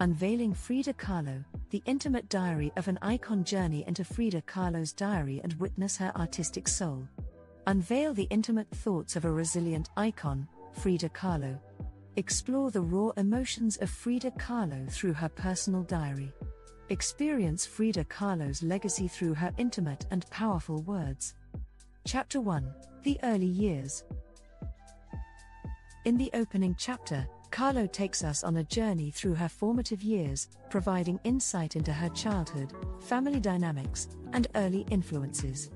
Unveiling Frida Kahlo, the intimate diary of an icon journey into Frida Kahlo's diary and witness her artistic soul. Unveil the intimate thoughts of a resilient icon, Frida Kahlo. Explore the raw emotions of Frida Kahlo through her personal diary. Experience Frida Kahlo's legacy through her intimate and powerful words. Chapter 1 The Early Years. In the opening chapter, Kahlo takes us on a journey through her formative years, providing insight into her childhood, family dynamics, and early influences.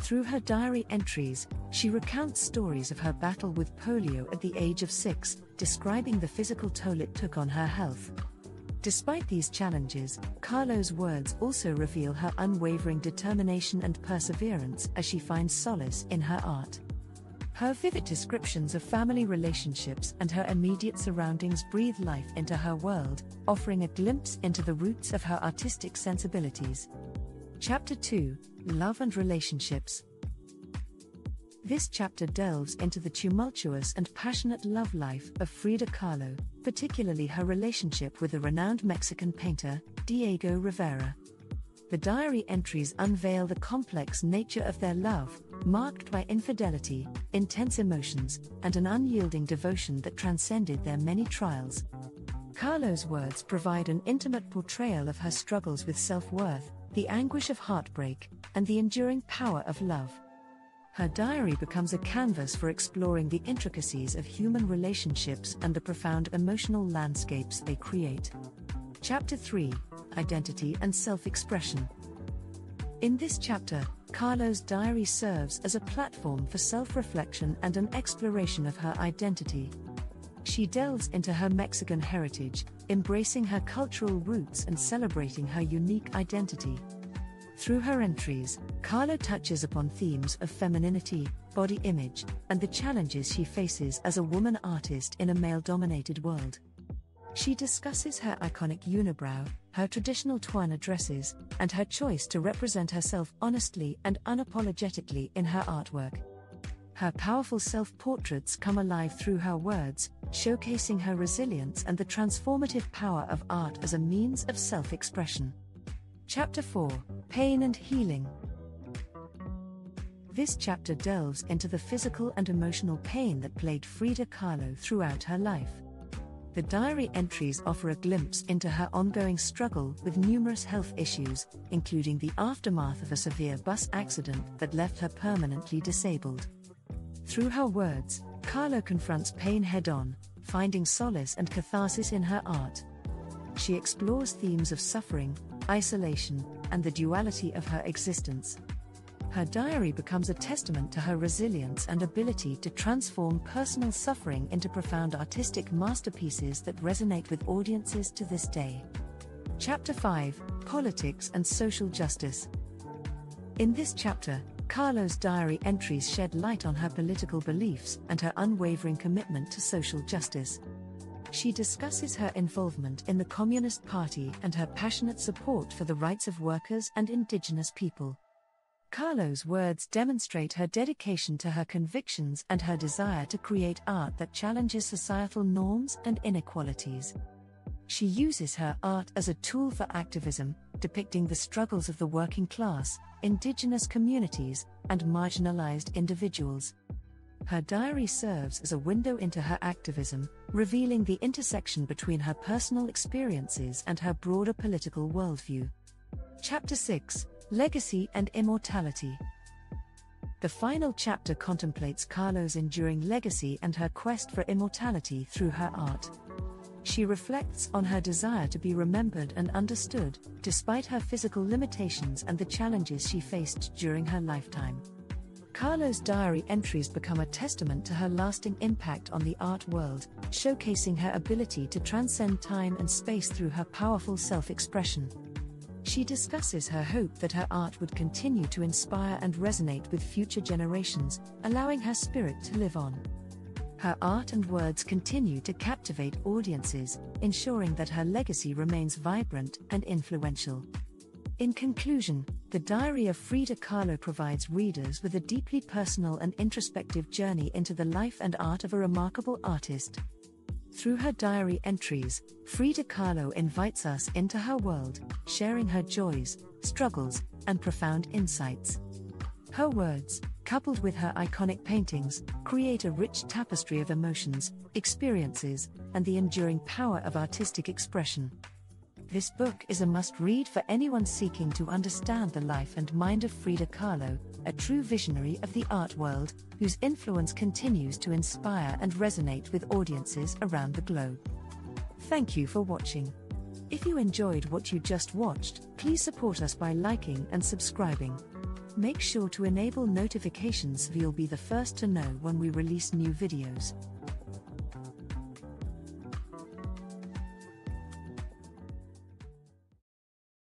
Through her diary entries, she recounts stories of her battle with polio at the age of six, describing the physical toll it took on her health. Despite these challenges, Kahlo's words also reveal her unwavering determination and perseverance as she finds solace in her art. Her vivid descriptions of family relationships and her immediate surroundings breathe life into her world, offering a glimpse into the roots of her artistic sensibilities. Chapter 2 Love and Relationships this chapter delves into the tumultuous and passionate love life of Frida Kahlo, particularly her relationship with the renowned Mexican painter, Diego Rivera. The diary entries unveil the complex nature of their love, marked by infidelity, intense emotions, and an unyielding devotion that transcended their many trials. Kahlo's words provide an intimate portrayal of her struggles with self worth, the anguish of heartbreak, and the enduring power of love. Her diary becomes a canvas for exploring the intricacies of human relationships and the profound emotional landscapes they create. Chapter 3 Identity and Self Expression. In this chapter, Kahlo's diary serves as a platform for self reflection and an exploration of her identity. She delves into her Mexican heritage, embracing her cultural roots and celebrating her unique identity. Through her entries, Kahlo touches upon themes of femininity, body image, and the challenges she faces as a woman artist in a male dominated world. She discusses her iconic unibrow, her traditional Tehuana dresses, and her choice to represent herself honestly and unapologetically in her artwork. Her powerful self portraits come alive through her words, showcasing her resilience and the transformative power of art as a means of self expression. Chapter 4 Pain and Healing. This chapter delves into the physical and emotional pain that plagued Frida Kahlo throughout her life. The diary entries offer a glimpse into her ongoing struggle with numerous health issues, including the aftermath of a severe bus accident that left her permanently disabled. Through her words, Kahlo confronts pain head on, finding solace and catharsis in her art. She explores themes of suffering, isolation, and the duality of her existence. Her diary becomes a testament to her resilience and ability to transform personal suffering into profound artistic masterpieces that resonate with audiences to this day. Chapter 5 Politics and Social Justice. In this chapter, Kahlo's diary entries shed light on her political beliefs and her unwavering commitment to social justice. She discusses her involvement in the Communist Party and her passionate support for the rights of workers and indigenous people. Kahlo's words demonstrate her dedication to her convictions and her desire to create art that challenges societal norms and inequalities. She uses her art as a tool for activism, depicting the struggles of the working class, indigenous communities, and marginalized individuals. Her diary serves as a window into her activism, revealing the intersection between her personal experiences and her broader political worldview. Chapter 6 Legacy and Immortality. The final chapter contemplates Kahlo's enduring legacy and her quest for immortality through her art. She reflects on her desire to be remembered and understood, despite her physical limitations and the challenges she faced during her lifetime. Kahlo's diary entries become a testament to her lasting impact on the art world, showcasing her ability to transcend time and space through her powerful self expression. She discusses her hope that her art would continue to inspire and resonate with future generations, allowing her spirit to live on. Her art and words continue to captivate audiences, ensuring that her legacy remains vibrant and influential. In conclusion, the Diary of Frida Kahlo provides readers with a deeply personal and introspective journey into the life and art of a remarkable artist. Through her diary entries, Frida Kahlo invites us into her world, sharing her joys, struggles, and profound insights. Her words, coupled with her iconic paintings, create a rich tapestry of emotions, experiences, and the enduring power of artistic expression. This book is a must read for anyone seeking to understand the life and mind of Frida Kahlo, a true visionary of the art world, whose influence continues to inspire and resonate with audiences around the globe. Thank you for watching. If you enjoyed what you just watched, please support us by liking and subscribing. Make sure to enable notifications so you'll be the first to know when we release new videos.